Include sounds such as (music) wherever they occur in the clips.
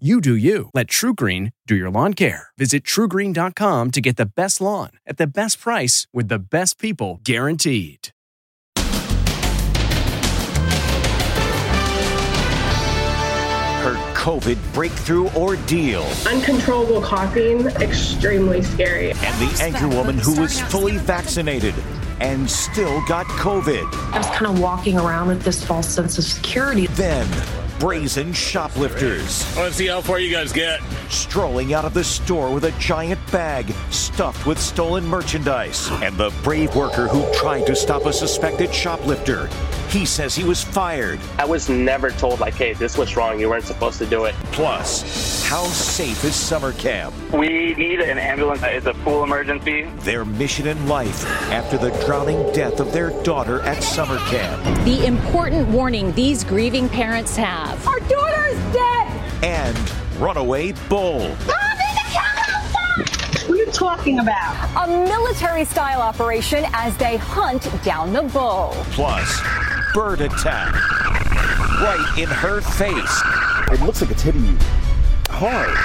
You do you. Let TruGreen do your lawn care. Visit trugreen.com to get the best lawn at the best price with the best people guaranteed. Her COVID breakthrough ordeal. Uncontrollable coughing, extremely scary. And the anchor woman who was fully vaccinated and still got COVID. I was kind of walking around with this false sense of security. Then brazen shoplifters. I want to see how far you guys get. Strolling out of the store with a giant bag stuffed with stolen merchandise. And the brave worker who tried to stop a suspected shoplifter. He says he was fired. I was never told, like, hey, this was wrong. You weren't supposed to do it. Plus, how safe is summer camp? We need an ambulance. It's a full emergency. Their mission in life after the drowning death of their daughter at summer camp. The important warning these grieving parents have Our daughter is dead! And runaway bull. What are you talking about? a military style operation as they hunt down the bull. Plus, bird attack. Right in her face. It looks like it's hitting you hard.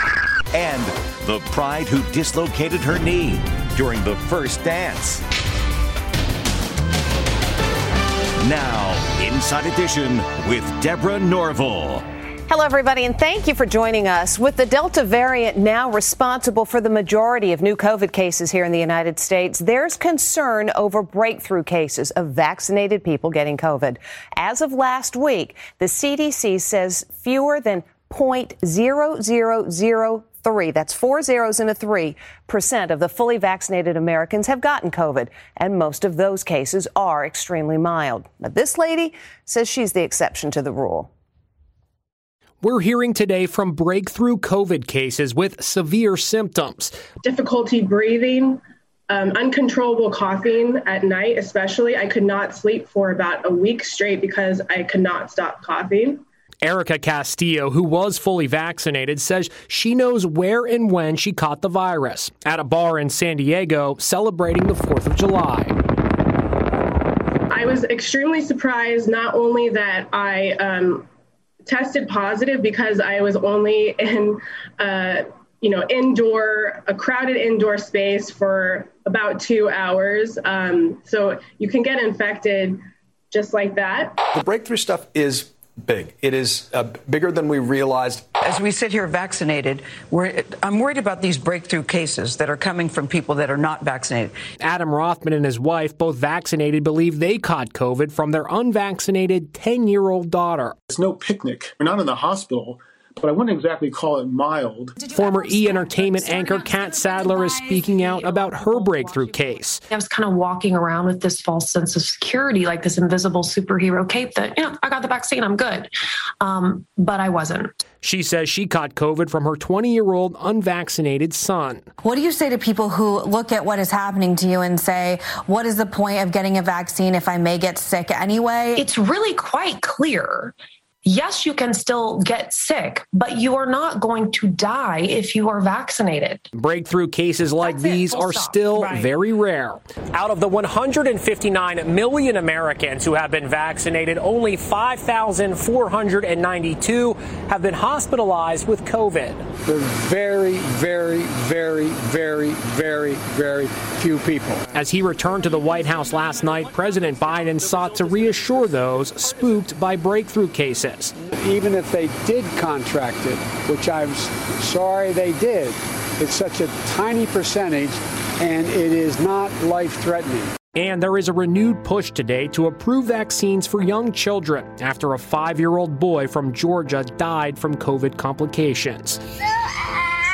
And the pride who dislocated her knee during the first dance. Now, Inside Edition with Deborah Norville. Hello, everybody, and thank you for joining us. With the Delta variant now responsible for the majority of new COVID cases here in the United States, there's concern over breakthrough cases of vaccinated people getting COVID. As of last week, the CDC says fewer than 0.0003, that's four zeros and a three, percent of the fully vaccinated Americans have gotten COVID, and most of those cases are extremely mild. But this lady says she's the exception to the rule. We're hearing today from breakthrough COVID cases with severe symptoms. Difficulty breathing, um, uncontrollable coughing at night, especially. I could not sleep for about a week straight because I could not stop coughing. Erica Castillo, who was fully vaccinated, says she knows where and when she caught the virus at a bar in San Diego celebrating the 4th of July. I was extremely surprised not only that I um, tested positive because I was only in, uh, you know, indoor, a crowded indoor space for about two hours. Um, so you can get infected just like that. The breakthrough stuff is big. It is uh, bigger than we realized. As we sit here vaccinated, we're, I'm worried about these breakthrough cases that are coming from people that are not vaccinated. Adam Rothman and his wife, both vaccinated, believe they caught COVID from their unvaccinated 10 year old daughter. It's no picnic. We're not in the hospital, but I wouldn't exactly call it mild. Former E Entertainment anchor Catt Sadler is speaking out about her breakthrough case. I was kind of walking around with this false sense of security, like this invisible superhero cape that, you know, I got the vaccine, I'm good. Um, but I wasn't. She says she caught COVID from her 20 year old unvaccinated son. What do you say to people who look at what is happening to you and say, what is the point of getting a vaccine if I may get sick anyway? It's really quite clear. Yes, you can still get sick, but you are not going to die if you are vaccinated. Breakthrough cases like these are still very rare. Out of the 159 million Americans who have been vaccinated, only 5,492 have been hospitalized with COVID. There's very, very, very, very, very, very few people. As he returned to the White House last night, President Biden sought to reassure those spooked by breakthrough cases. Even if they did contract it, which I'm sorry they did, it's such a tiny percentage and it is not life threatening. And there is a renewed push today to approve vaccines for young children after a five year old boy from Georgia died from COVID complications.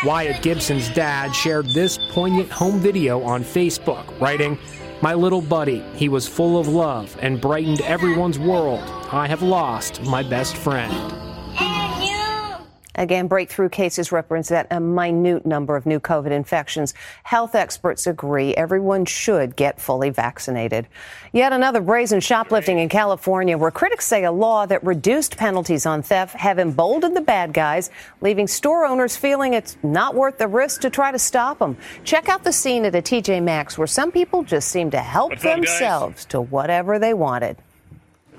Wyatt Gibson's dad shared this poignant home video on Facebook, writing, My little buddy, he was full of love and brightened everyone's world. I have lost my best friend. Again, breakthrough cases represent a minute number of new COVID infections. Health experts agree everyone should get fully vaccinated. Yet another brazen shoplifting in California, where critics say a law that reduced penalties on theft have emboldened the bad guys, leaving store owners feeling it's not worth the risk to try to stop them. Check out the scene at a TJ Maxx where some people just seem to help What's up, themselves to whatever they wanted.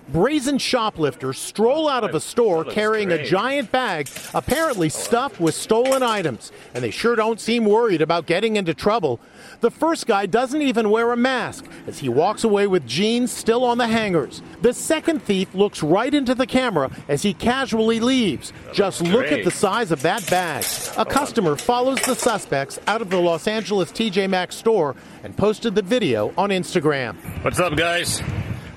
Brazen shoplifters stroll out of a store carrying a giant bag apparently stuffed with stolen items, and they sure don't seem worried about getting into trouble. The first guy doesn't even wear a mask as he walks away with jeans still on the hangers. The second thief looks right into the camera as he casually leaves. Just look at the size of that bag. A customer follows the suspects out of the Los Angeles TJ Maxx store and posted the video on Instagram. What's up, guys?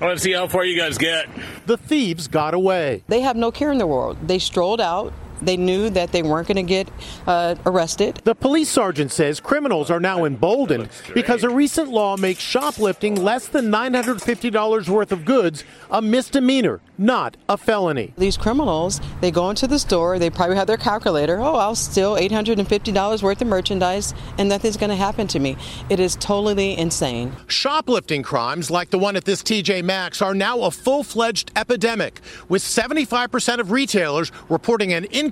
I want to see how far you guys get. The thieves got away. They have no care in the world. They strolled out. They knew that they weren't going to get uh, arrested. The police sergeant says criminals are now emboldened because a recent law makes shoplifting less than $950 worth of goods a misdemeanor, not a felony. These criminals, they go into the store, they probably have their calculator. Oh, I'll steal $850 worth of merchandise and nothing's going to happen to me. It is totally insane. Shoplifting crimes like the one at this TJ Maxx are now a full fledged epidemic, with 75% of retailers reporting an increase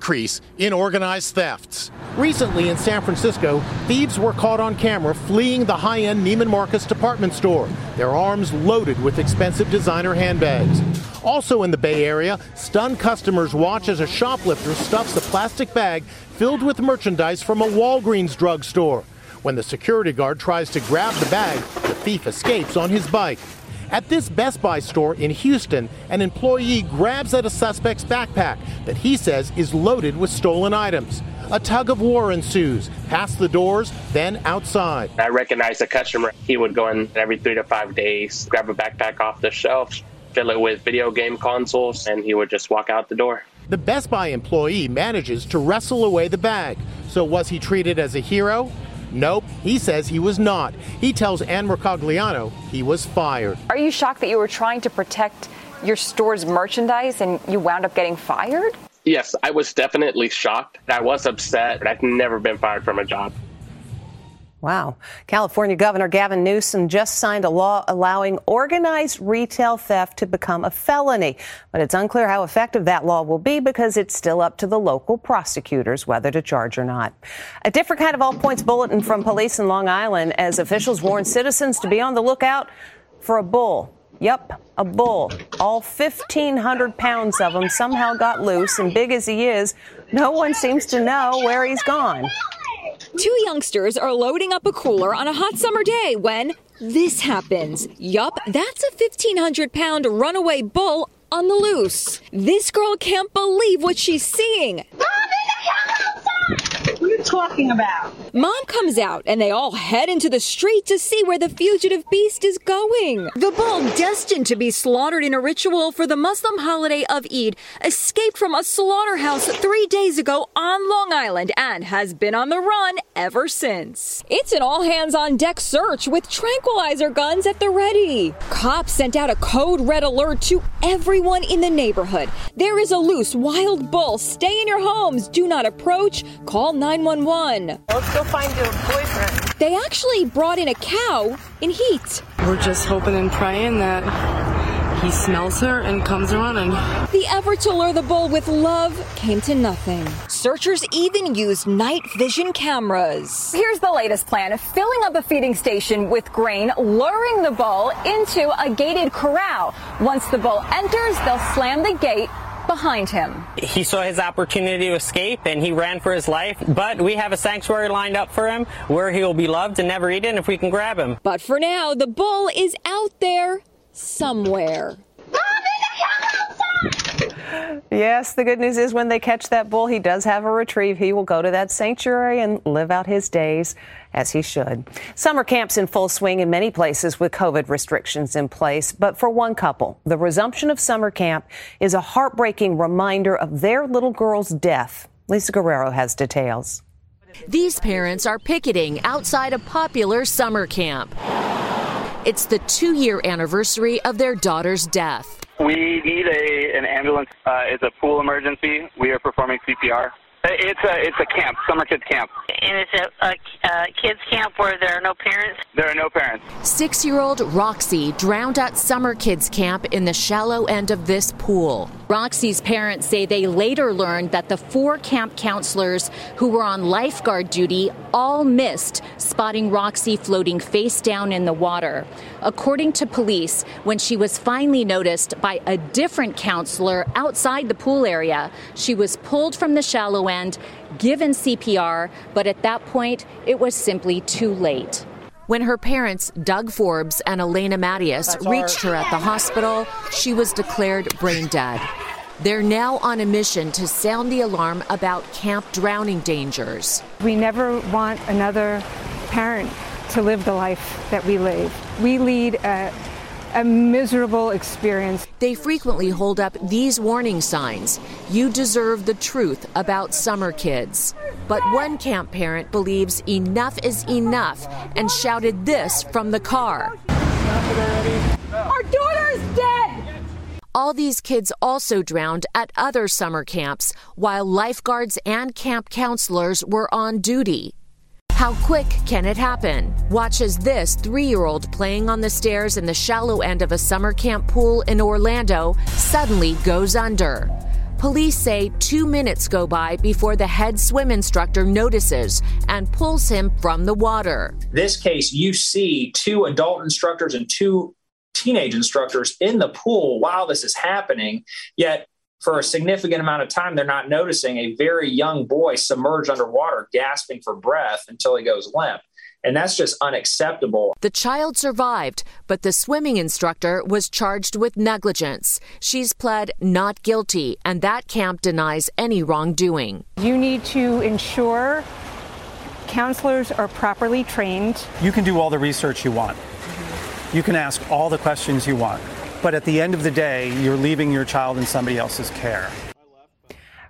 in organized thefts. Recently in San Francisco, thieves were caught on camera fleeing the high end Neiman Marcus department store, their arms loaded with expensive designer handbags. Also in the Bay Area, stunned customers watch as a shoplifter stuffs a plastic bag filled with merchandise from a Walgreens drugstore. When the security guard tries to grab the bag, the thief escapes on his bike. At this Best Buy store in Houston, an employee grabs at a suspect's backpack that he says is loaded with stolen items. A tug of war ensues, past the doors, then outside. I recognized the customer. He would go in every three to five days, grab a backpack off the shelf, fill it with video game consoles, and he would just walk out the door. The Best Buy employee manages to wrestle away the bag. So was he treated as a hero? Nope, he says he was not. He tells Ann Mercogliano he was fired. Are you shocked that you were trying to protect your store's merchandise and you wound up getting fired? Yes, I was definitely shocked. I was upset. I've never been fired from a job. Wow. California Governor Gavin Newsom just signed a law allowing organized retail theft to become a felony. But it's unclear how effective that law will be because it's still up to the local prosecutors whether to charge or not. A different kind of all points bulletin from police in Long Island as officials warn citizens to be on the lookout for a bull. Yep, a bull. All 1,500 pounds of him somehow got loose, and big as he is, no one seems to know where he's gone. Two youngsters are loading up a cooler on a hot summer day when this happens. Yup, that's a 1,500 pound runaway bull on the loose. This girl can't believe what she's seeing. What are you talking about? Mom comes out and they all head into the street to see where the fugitive beast is going. The bull, destined to be slaughtered in a ritual for the Muslim holiday of Eid, escaped from a slaughterhouse three days ago on Long Island and has been on the run ever since. It's an all hands on deck search with tranquilizer guns at the ready. Cops sent out a code red alert to everyone in the neighborhood. There is a loose wild bull. Stay in your homes. Do not approach. Call 911. Let's go find your boyfriend. They actually brought in a cow in heat. We're just hoping and praying that he smells her and comes running. The effort to lure the bull with love came to nothing. Searchers even used night vision cameras. Here's the latest plan filling up a feeding station with grain, luring the bull into a gated corral. Once the bull enters, they'll slam the gate behind him. He saw his opportunity to escape and he ran for his life, but we have a sanctuary lined up for him where he will be loved and never eaten if we can grab him. But for now, the bull is out there somewhere. Yes, the good news is when they catch that bull, he does have a retrieve. He will go to that sanctuary and live out his days as he should. Summer camps in full swing in many places with COVID restrictions in place. But for one couple, the resumption of summer camp is a heartbreaking reminder of their little girl's death. Lisa Guerrero has details. These parents are picketing outside a popular summer camp. It's the two year anniversary of their daughter's death. We need a an ambulance. Uh, it's a pool emergency. We are performing CPR. It's a it's a camp, summer kids camp. And it's a, a, a kids camp where there are no parents. There are no parents. Six year old Roxy drowned at summer kids camp in the shallow end of this pool. Roxy's parents say they later learned that the four camp counselors who were on lifeguard duty all missed spotting Roxy floating face down in the water. According to police, when she was finally noticed by a different counselor outside the pool area, she was pulled from the shallow end, given CPR, but at that point, it was simply too late. When her parents, Doug Forbes and Elena Mattias, reached her at the hospital, she was declared brain dead. They're now on a mission to sound the alarm about camp drowning dangers. We never want another parent to live the life that we live. We lead a, a miserable experience. They frequently hold up these warning signs You deserve the truth about summer kids. But one camp parent believes enough is enough and shouted this from the car Our daughter is dead! All these kids also drowned at other summer camps while lifeguards and camp counselors were on duty. How quick can it happen? Watch as this three year old playing on the stairs in the shallow end of a summer camp pool in Orlando suddenly goes under. Police say two minutes go by before the head swim instructor notices and pulls him from the water. This case, you see two adult instructors and two teenage instructors in the pool while this is happening, yet for a significant amount of time, they're not noticing a very young boy submerged underwater, gasping for breath until he goes limp. And that's just unacceptable. The child survived, but the swimming instructor was charged with negligence. She's pled not guilty, and that camp denies any wrongdoing. You need to ensure counselors are properly trained. You can do all the research you want. You can ask all the questions you want. But at the end of the day, you're leaving your child in somebody else's care.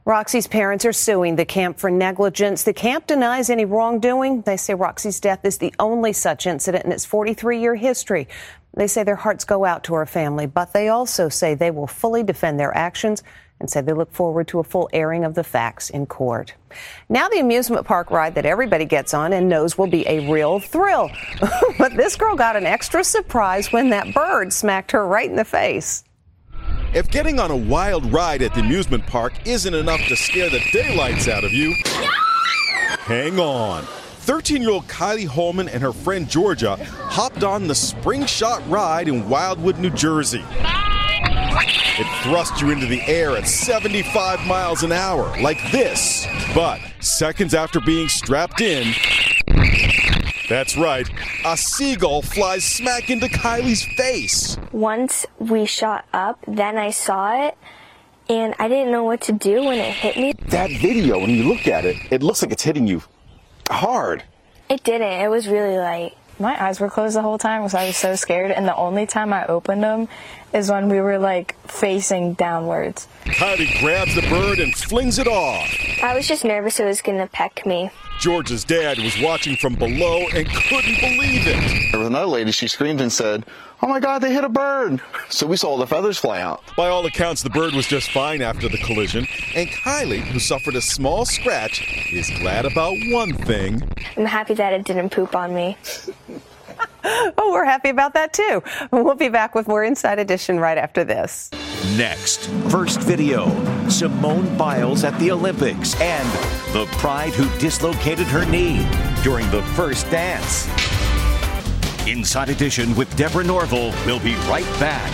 Roxy's parents are suing the camp for negligence. The camp denies any wrongdoing. They say Roxy's death is the only such incident in its 43 year history. They say their hearts go out to her family, but they also say they will fully defend their actions and said they look forward to a full airing of the facts in court. Now, the amusement park ride that everybody gets on and knows will be a real thrill. (laughs) but this girl got an extra surprise when that bird smacked her right in the face. If getting on a wild ride at the amusement park isn't enough to scare the daylights out of you, hang on. 13 year old Kylie Holman and her friend Georgia hopped on the Spring Shot ride in Wildwood, New Jersey. It thrusts you into the air at 75 miles an hour, like this. But seconds after being strapped in, that's right, a seagull flies smack into Kylie's face. Once we shot up, then I saw it, and I didn't know what to do when it hit me. That video, when you look at it, it looks like it's hitting you hard. It didn't. It was really light. My eyes were closed the whole time because I was so scared, and the only time I opened them is when we were like facing downwards. Kylie grabs the bird and flings it off. I was just nervous it was going to peck me. George's dad was watching from below and couldn't believe it. There was another lady, she screamed and said, Oh my God, they hit a bird. So we saw the feathers fly out. By all accounts, the bird was just fine after the collision, and Kylie, who suffered a small scratch, is glad about one thing. I'm happy that it didn't poop on me. Oh, we're happy about that too. We'll be back with more Inside Edition right after this. Next, first video Simone Biles at the Olympics and the pride who dislocated her knee during the first dance. Inside Edition with Deborah Norville. We'll be right back.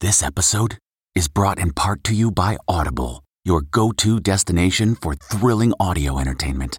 This episode is brought in part to you by Audible, your go to destination for thrilling audio entertainment.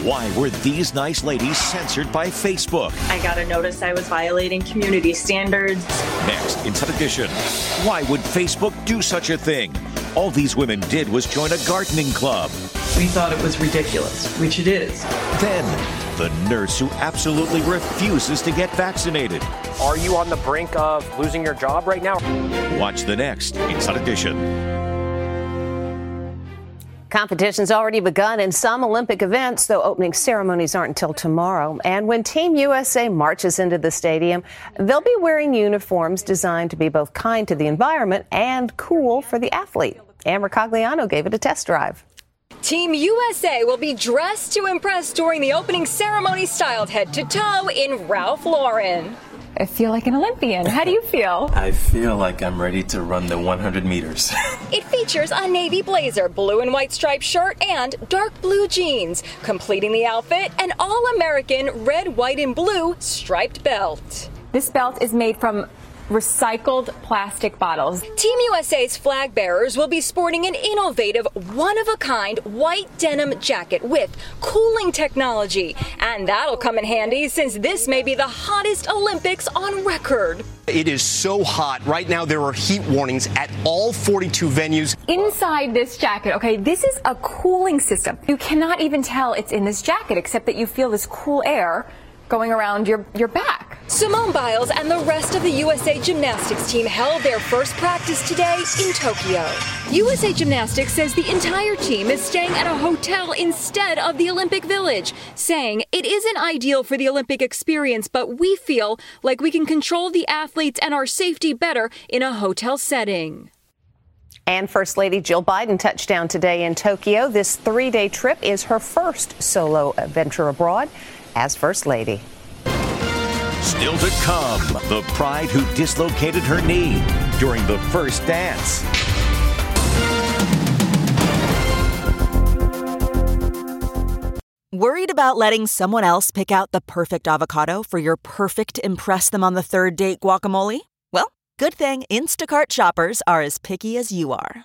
Why were these nice ladies censored by Facebook? I got a notice I was violating community standards. Next, Inside Edition. Why would Facebook do such a thing? All these women did was join a gardening club. We thought it was ridiculous, which it is. Then, the nurse who absolutely refuses to get vaccinated. Are you on the brink of losing your job right now? Watch the next Inside Edition. Competition's already begun in some Olympic events, though opening ceremonies aren't until tomorrow. And when Team USA marches into the stadium, they'll be wearing uniforms designed to be both kind to the environment and cool for the athlete. Ann Mercogliano gave it a test drive. Team USA will be dressed to impress during the opening ceremony, styled head to toe in Ralph Lauren. I feel like an Olympian. How do you feel? (laughs) I feel like I'm ready to run the 100 meters. (laughs) it features a navy blazer, blue and white striped shirt, and dark blue jeans. Completing the outfit, an all American red, white, and blue striped belt. This belt is made from recycled plastic bottles. Team USA's flag bearers will be sporting an innovative, one of a kind white denim jacket with cooling technology. And that'll come in handy since this may be the hottest Olympics on record. It is so hot. Right now, there are heat warnings at all 42 venues. Inside this jacket, okay, this is a cooling system. You cannot even tell it's in this jacket except that you feel this cool air going around your, your back. Simone Biles and the rest of the USA Gymnastics team held their first practice today in Tokyo. USA Gymnastics says the entire team is staying at a hotel instead of the Olympic Village, saying it isn't ideal for the Olympic experience, but we feel like we can control the athletes and our safety better in a hotel setting. And First Lady Jill Biden touched down today in Tokyo. This three day trip is her first solo adventure abroad as First Lady. Still to come, the bride who dislocated her knee during the first dance. Worried about letting someone else pick out the perfect avocado for your perfect Impress Them on the Third Date guacamole? Well, good thing Instacart shoppers are as picky as you are.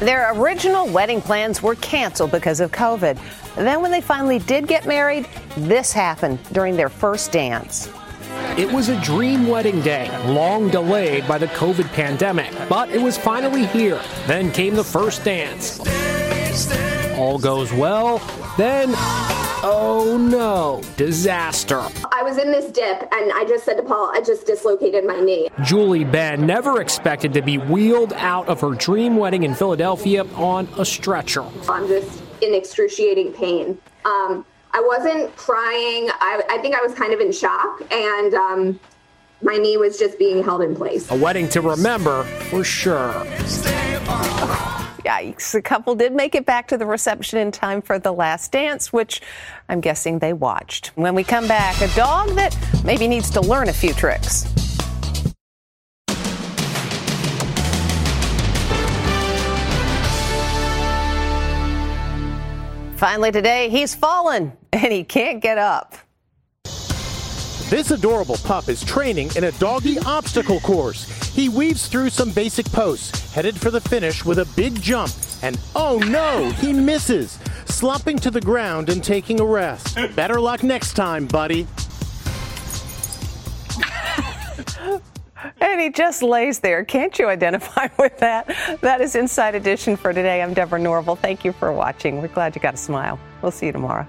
Their original wedding plans were canceled because of COVID. Then, when they finally did get married, this happened during their first dance. It was a dream wedding day, long delayed by the COVID pandemic, but it was finally here. Then came the first dance. All goes well. Then Oh no, disaster. I was in this dip and I just said to Paul, I just dislocated my knee. Julie Benn never expected to be wheeled out of her dream wedding in Philadelphia on a stretcher. I'm just in excruciating pain. Um, I wasn't crying. I, I, think I was kind of in shock and um, my knee was just being held in place. A wedding to remember for sure. Yikes. The couple did make it back to the reception in time for the last dance, which I'm guessing they watched. When we come back, a dog that maybe needs to learn a few tricks. Finally, today, he's fallen and he can't get up. This adorable pup is training in a doggy obstacle course. He weaves through some basic posts, headed for the finish with a big jump. And oh no, he misses, slumping to the ground and taking a rest. Better luck next time, buddy. And he just lays there. Can't you identify (laughs) with that? That is Inside Edition for today. I'm Deborah Norville. Thank you for watching. We're glad you got a smile. We'll see you tomorrow.